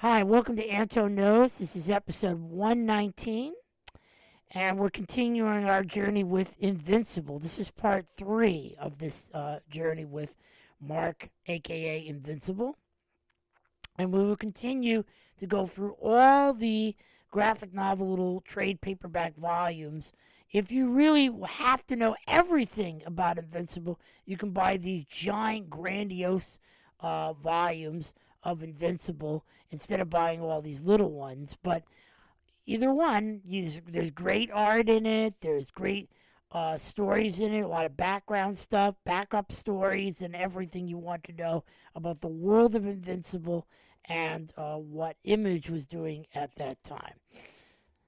Hi, welcome to Anton Knows. This is episode 119, and we're continuing our journey with Invincible. This is part three of this uh, journey with Mark, aka Invincible. And we will continue to go through all the graphic novel little trade paperback volumes. If you really have to know everything about Invincible, you can buy these giant, grandiose uh, volumes of Invincible instead of buying all these little ones. But either one, there's great art in it. There's great uh, stories in it, a lot of background stuff, backup stories, and everything you want to know about the world of Invincible and uh, what Image was doing at that time.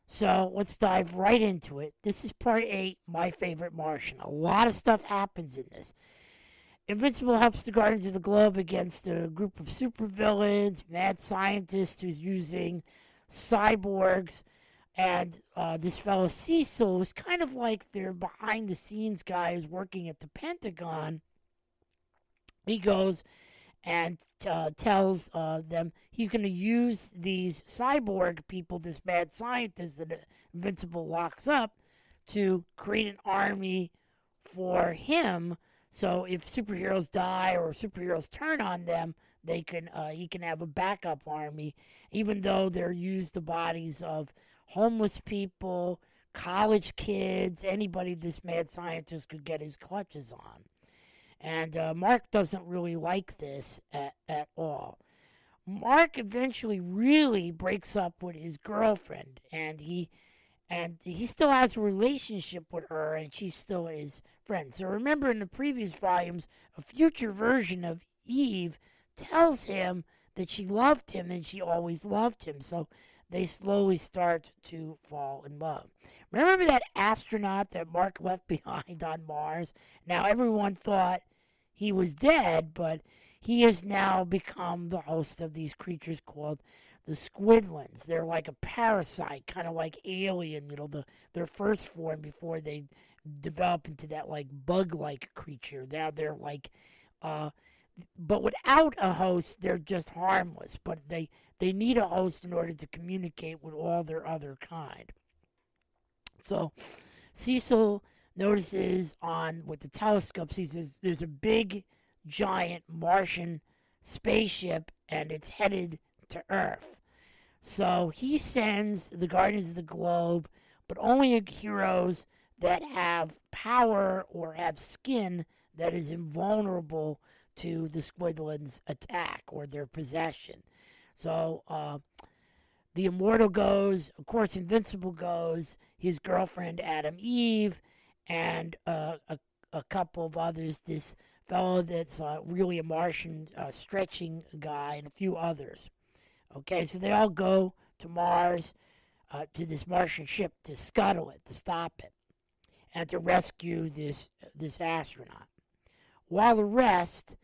So let's dive right into it. This is part eight, my favorite Martian. A lot of stuff happens in this. Invincible helps the Guardians of the Globe against a group of supervillains, mad scientists who's using cyborgs, and uh, this fellow Cecil is kind of like their behind the scenes guy who's working at the Pentagon. He goes and uh, tells uh, them he's going to use these cyborg people, this mad scientist that Invincible locks up, to create an army for him so if superheroes die or superheroes turn on them, they can uh, he can have a backup army, even though they're used the bodies of homeless people, college kids, anybody this mad scientist could get his clutches on. And uh, Mark doesn't really like this at, at all. Mark eventually really breaks up with his girlfriend, and he and he still has a relationship with her, and she still is friends. So remember, in the previous volumes, a future version of Eve tells him that she loved him and she always loved him. So they slowly start to fall in love. Remember that astronaut that Mark left behind on Mars? Now everyone thought he was dead, but he has now become the host of these creatures called the squidlings. They're like a parasite, kind of like alien, you know, the their first form before they develop into that like bug-like creature. Now they're like, uh, but without a host, they're just harmless. But they they need a host in order to communicate with all their other kind. So Cecil notices on with the telescope, he says there's a big, giant Martian spaceship, and it's headed to Earth. So he sends the Guardians of the Globe, but only heroes that have power or have skin that is invulnerable to the Squidlings' attack or their possession. So uh, the Immortal goes, of course, Invincible goes, his girlfriend Atom Eve, and uh, a, a couple of others. This fellow that's uh, really a Martian uh, stretching guy, and a few others. Okay, so they all go to Mars, uh, to this Martian ship to scuttle it, to stop it, and to rescue this this astronaut. While the rest,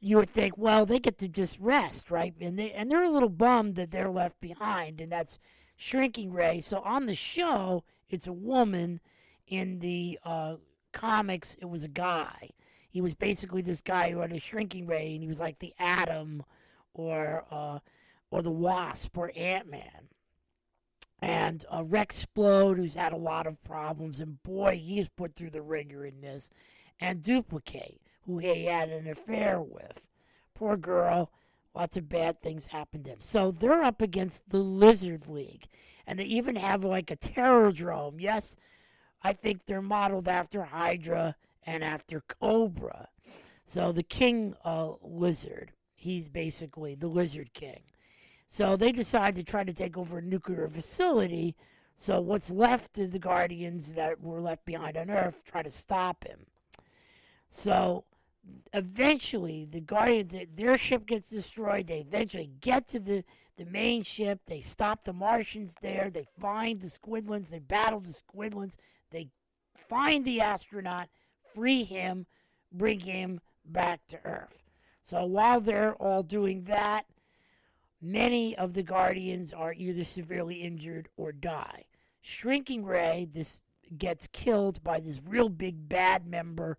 you would think, well, they get to just rest, right? And they and they're a little bummed that they're left behind, and that's Shrinking Ray. So on the show, it's a woman. In the uh, comics, it was a guy. He was basically this guy who had a shrinking ray, and he was like the Atom, or uh, or the Wasp or Ant Man. And uh, Rex Splode, who's had a lot of problems, and boy, he's put through the ringer in this. And Dupli-Kate, who he had an affair with. Poor girl, lots of bad things happened to him. So they're up against the Lizard League. And they even have like a Terrordrome. Yes, I think they're modeled after Hydra and after Cobra. So the King uh, Lizard, he's basically the Lizard King. So they decide to try to take over a nuclear facility. So what's left of the Guardians that were left behind on Earth try to stop him. So eventually the Guardians, their ship gets destroyed. They eventually get to the, the main ship. They stop the Martians there. They find the Squidlings. They battle the Squidlings. They find the astronaut, free him, bring him back to Earth. So while they're all doing that, Many of the Guardians are either severely injured or die. Shrinking Ray this gets killed by this real big bad member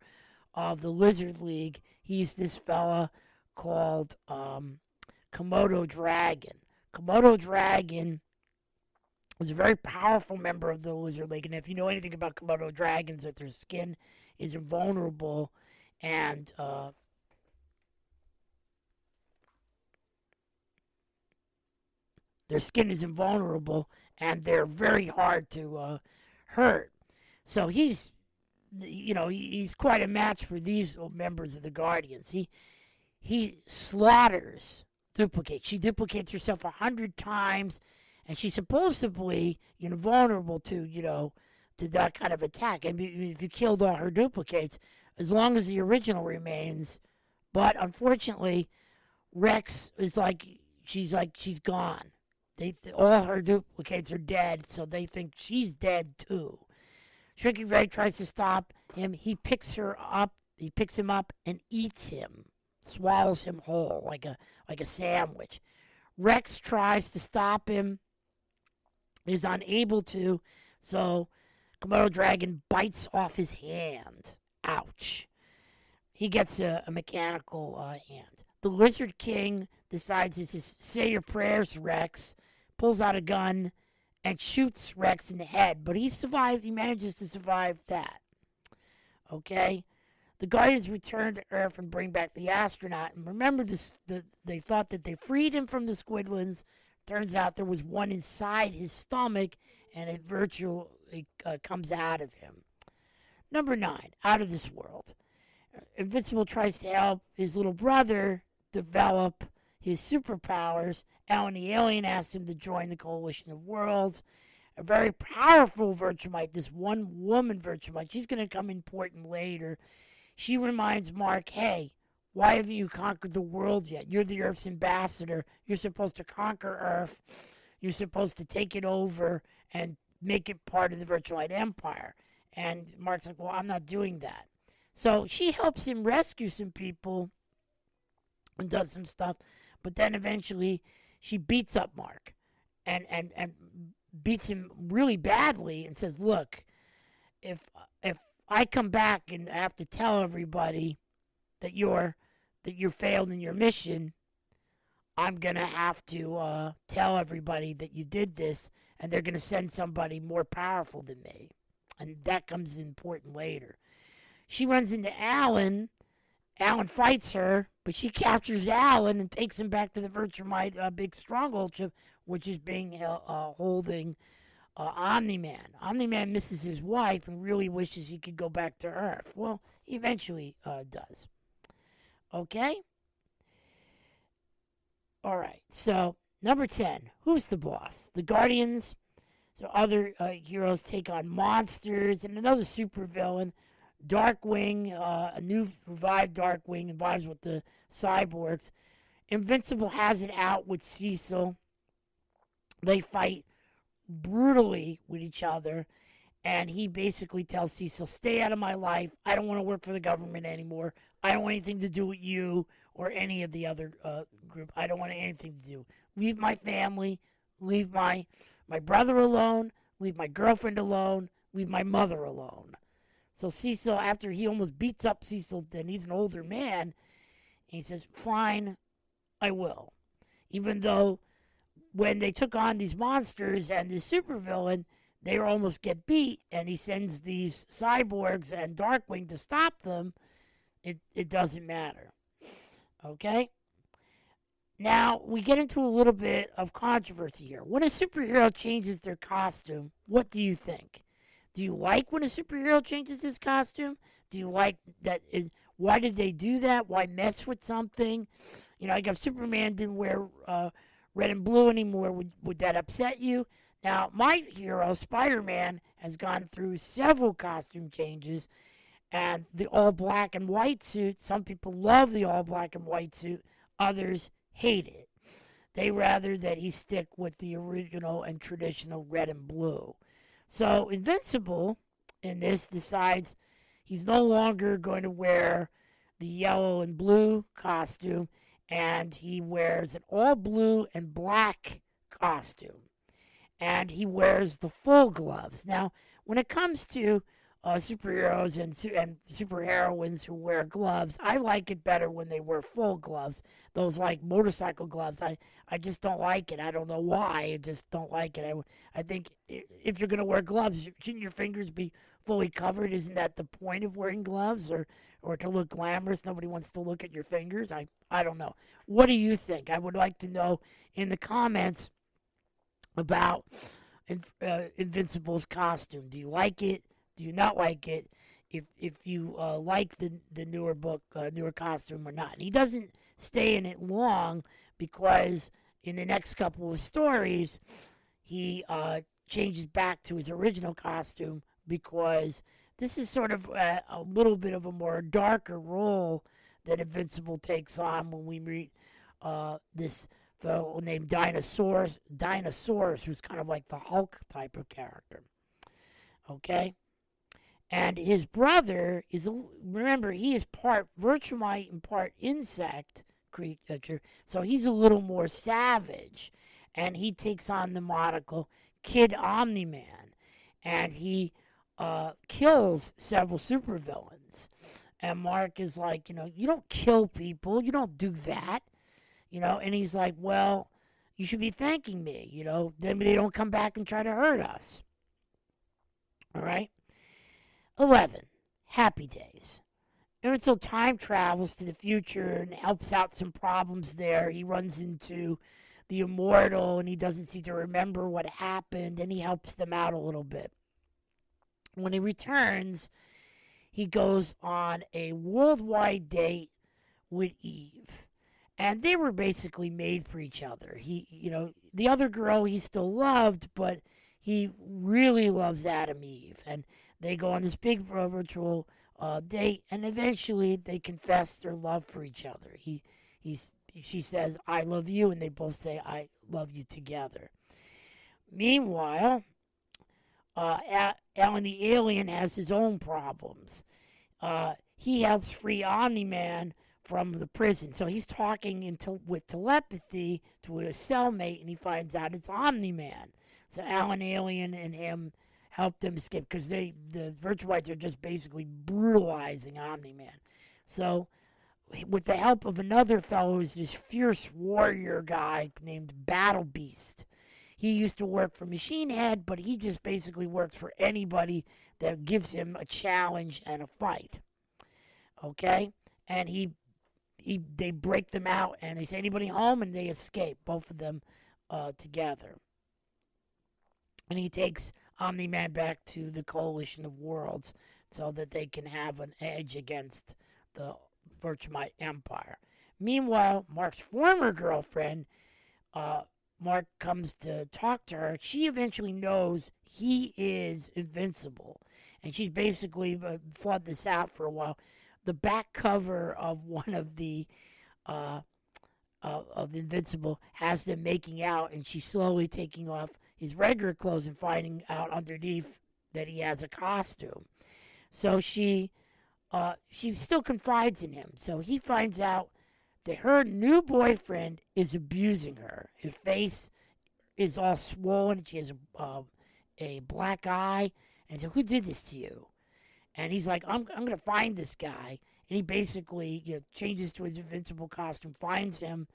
of the Lizard League. He's this fella called um, Komodo Dragon. Komodo dragon is a very powerful member of the lizard league, and if you know anything about Komodo dragons, that their skin is invulnerable and uh, their skin is invulnerable and they're very hard to uh, hurt. So he's, you know, he's quite a match for these members of the Guardians. He he slaughters duplicates. She duplicates herself a hundred times, and she's supposedly invulnerable to you know to that kind of attack. And if you killed all her duplicates, as long as the original remains, but unfortunately, Rex is like she's like she's gone. They all her duplicates are dead, so they think she's dead too. Shrinking Ray tries to stop him. He picks her up. He picks him up and eats him, swallows him whole like a like a sandwich. Rex tries to stop him, is unable to, so Komodo Dragon bites off his hand. Ouch. He gets a, a mechanical uh, hand. The Lizard King decides to say your prayers, Rex pulls out a gun and shoots Rex in the head, but he survived. He manages to survive that. Okay? The Guardians return to Earth and bring back the astronaut. And remember, this, the, they thought that they freed him from the Squidlings. Turns out there was one inside his stomach, and it virtually uh, comes out of him. Number nine, out of this world. Invincible tries to help his little brother develop his superpowers Alan the alien asks him to join the Coalition of Worlds. A very powerful Viltrumite, this one woman Viltrumite. She's going to come important later. She reminds Mark, hey, why haven't you conquered the world yet? You're the Earth's ambassador. You're supposed to conquer Earth. You're supposed to take it over and make it part of the Viltrumite Empire. And Mark's like, well, I'm not doing that. So she helps him rescue some people and does some stuff. But then eventually she beats up Mark and, and, and beats him really badly and says, Look, if if I come back and have to tell everybody that you're that you failed in your mission, I'm gonna have to uh, tell everybody that you did this, and they're gonna send somebody more powerful than me, and that comes important later. She runs into Alan, Alan fights her, but she captures Alan and takes him back to the Viltrumite uh, big stronghold ship, which is being uh, uh, holding uh, Omni Man. Omni Man misses his wife and really wishes he could go back to Earth. Well, he eventually uh, does. Okay? All right. So, number 10. Who's the boss? The Guardians. So, other uh, heroes take on monsters and another supervillain. Darkwing, uh, a new revived Darkwing, vibes with the cyborgs. Invincible has it out with Cecil. They fight brutally with each other. And he basically tells Cecil, Stay out of my life. I don't want to work for the government anymore. I don't want anything to do with you or any of the other uh, group. I don't want anything to do. Leave my family. Leave my my brother alone. Leave my girlfriend alone. Leave my mother alone. So Cecil, after he almost beats up Cecil, and he's an older man, he says, Fine, I will. Even though when they took on these monsters and this supervillain, they almost get beat, and he sends these cyborgs and Darkwing to stop them. It, it doesn't matter. Okay? Now, we get into a little bit of controversy here. When a superhero changes their costume, what do you think? Do you like when a superhero changes his costume? Do you like that? Is, why did they do that? Why mess with something? You know, like if Superman didn't wear uh, red and blue anymore, would, would that upset you? Now, my hero, Spider Man, has gone through several costume changes, and the all black and white suit, some people love the all black and white suit, others hate it. They rather that he stick with the original and traditional red and blue. So Invincible in this decides he's no longer going to wear the yellow and blue costume and he wears an all blue and black costume and he wears the full gloves. Now, when it comes to uh, superheroes and su- and superheroines who wear gloves. I like it better when they wear full gloves. Those like motorcycle gloves. I I just don't like it. I don't know why. I just don't like it. I I think if you're gonna wear gloves, shouldn't your fingers be fully covered? Isn't that the point of wearing gloves, or or to look glamorous? Nobody wants to look at your fingers. I I don't know. What do you think? I would like to know in the comments about uh, Invincible's costume. Do you like it? Do you not like it? If if you uh, like the the newer book, uh, newer costume or not, and he doesn't stay in it long because in the next couple of stories, he uh, changes back to his original costume because this is sort of a, a, little bit of a more darker role that Invincible takes on when we meet uh, this fellow named Dinosaurus, Dinosaurus, who's kind of like the Hulk type of character. Okay? And his brother is, remember, he is part Viltrumite and part insect creature. So he's a little more savage. And he takes on the monocle Kid Omni Man. And he uh, kills several supervillains. And Mark is like, you know, you don't kill people. You don't do that. You know, and he's like, well, you should be thanking me. You know, then they don't come back and try to hurt us. All right? 11. Happy Days. Until time travels to the future and helps out some problems there. He runs into the immortal and he doesn't seem to remember what happened and he helps them out a little bit. When he returns, he goes on a worldwide date with Eve. And they were basically made for each other. He, you know, the other girl he still loved, but he really loves Atom Eve. And they go on this big virtual uh, date, and eventually they confess their love for each other. He, he's, she says, "I love you," and they both say, "I love you" together. Meanwhile, uh, Alan the alien has his own problems. Uh, he helps free Omni Man from the prison, so he's talking into, with telepathy to a cellmate, and he finds out it's Omni Man. So Alan Alien and him help them escape because they the Viltrumites are just basically brutalizing Omni Man. So with the help of another fellow who's this fierce warrior guy named Battle Beast. He used to work for Machine Head, but he just basically works for anybody that gives him a challenge and a fight. Okay? And he he they break them out and they say anybody home and they escape, both of them uh, together. And he takes Omni Man back to the coalition of worlds so that they can have an edge against the Viltrumite Empire. Meanwhile, Mark's former girlfriend, uh, Mark comes to talk to her. She eventually knows he is invincible. And she's basically uh, fought this out for a while. The back cover of one of the uh, of Invincible has them making out, and she's slowly taking off his regular clothes and finding out underneath that he has a costume. So she uh, she still confides in him. So he finds out that her new boyfriend is abusing her. Her face is all swollen. She has a, uh, a black eye. And so, who did this to you? And he's like, I'm, I'm going to find this guy. And he basically you know, changes to his invincible costume, finds him,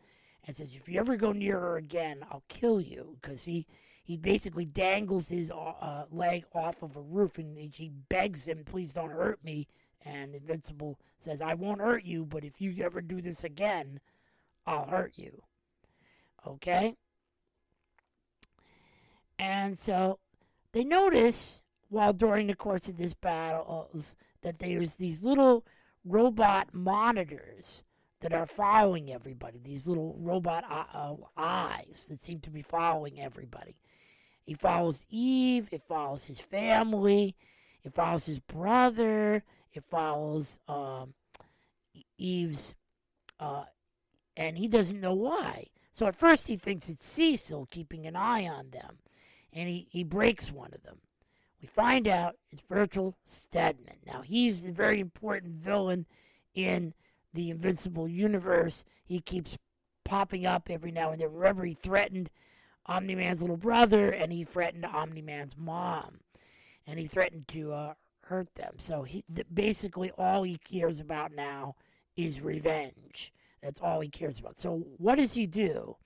and says, If you ever go near her again, I'll kill you. Because he, he basically dangles his uh, leg off of a roof and she begs him, Please don't hurt me. And Invincible says, I won't hurt you, but if you ever do this again, I'll hurt you. Okay? And so they notice while during the course of this battle that there's these little robot monitors that are following everybody, these little robot uh, uh, eyes that seem to be following everybody. He follows Eve, it follows his family, it follows his brother, it follows um, Eve's, uh, and he doesn't know why. So at first he thinks it's Cecil keeping an eye on them, and he, he breaks one of them. We find out it's Bertel Stedman. Now he's a very important villain in the Invincible universe. He keeps popping up every now and then. Remember, he threatened Omni Man's little brother, and he threatened Omni Man's mom, and he threatened to uh, hurt them. So he th- basically all he cares about now is revenge. That's all he cares about. So what does he do?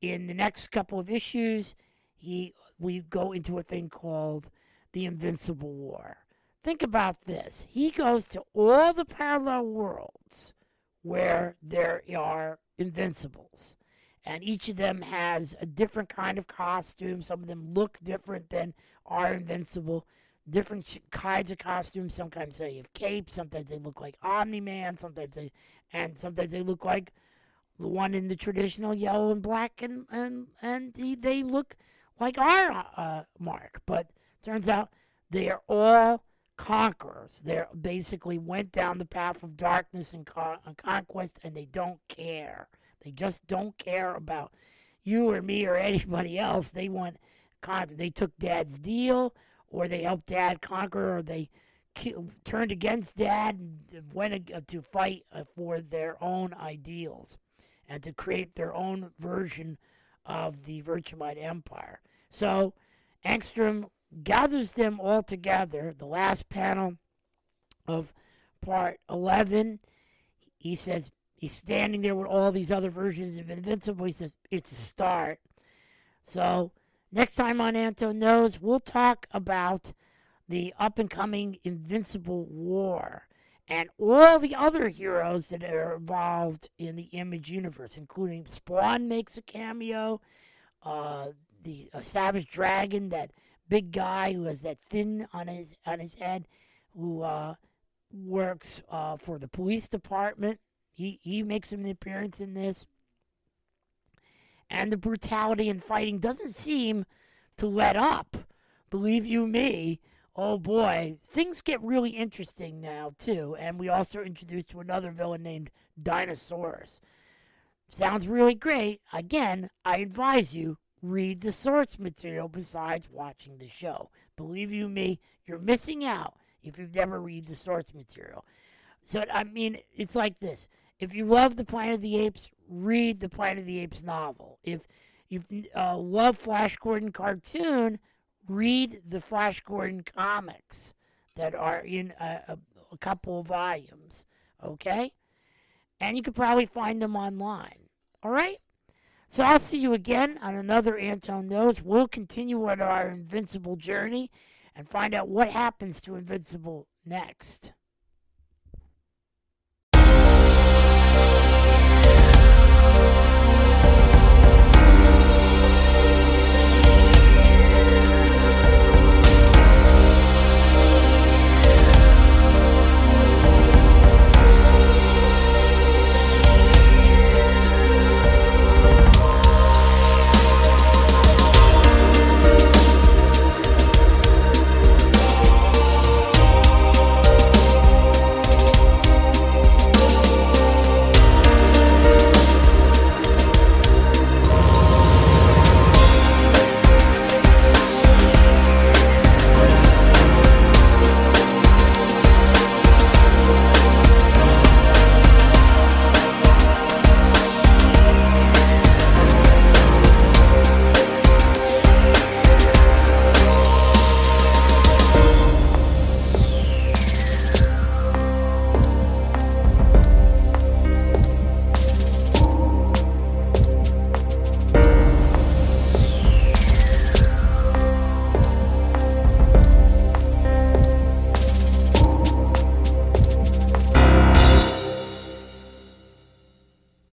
In the next couple of issues, he we go into a thing called the Invincible War. Think about this. He goes to all the parallel worlds where there are invincibles. And each of them has a different kind of costume. Some of them look different than are invincible. Different kinds of costumes. Sometimes they have capes. Sometimes they look like Omni Man. Sometimes they, and sometimes they look like the one in the traditional yellow and black, and and and the, they look like our uh, Mark. But turns out they are all conquerors. They basically went down the path of darkness and, con- and conquest, and they don't care. They just don't care about you or me or anybody else. They want conquer. They took Dad's deal, or they helped Dad conquer, or they ki- turned against Dad and went to fight uh, for their own ideals and to create their own version of the Viltrumite Empire. So Angstrom gathers them all together. The last panel of part 11, he says he's standing there with all these other versions of Invincible. He says it's a start. So next time on Anton Knows, we'll talk about the up and coming Invincible War and all the other heroes that are involved in the Image universe, including Spawn makes a cameo, uh, the uh, Savage Dragon, that big guy who has that thin on his on his head, who uh, works uh, for the police department. He he makes an appearance in this, and the brutality and fighting doesn't seem to let up. Believe you me, oh boy, things get really interesting now too. And we also introduced to another villain named Dinosaurus. Sounds really great. Again, I advise you read the source material besides watching the show. Believe you me, you're missing out if you've never read the source material. So I mean, it's like this. If you love the Planet of the Apes, read the Planet of the Apes novel. If you uh, love Flash Gordon cartoon, read the Flash Gordon comics that are in a, a, a couple of volumes. Okay, and you could probably find them online. All right. So I'll see you again on another Anton Knows. We'll continue on our Invincible journey and find out what happens to Invincible next.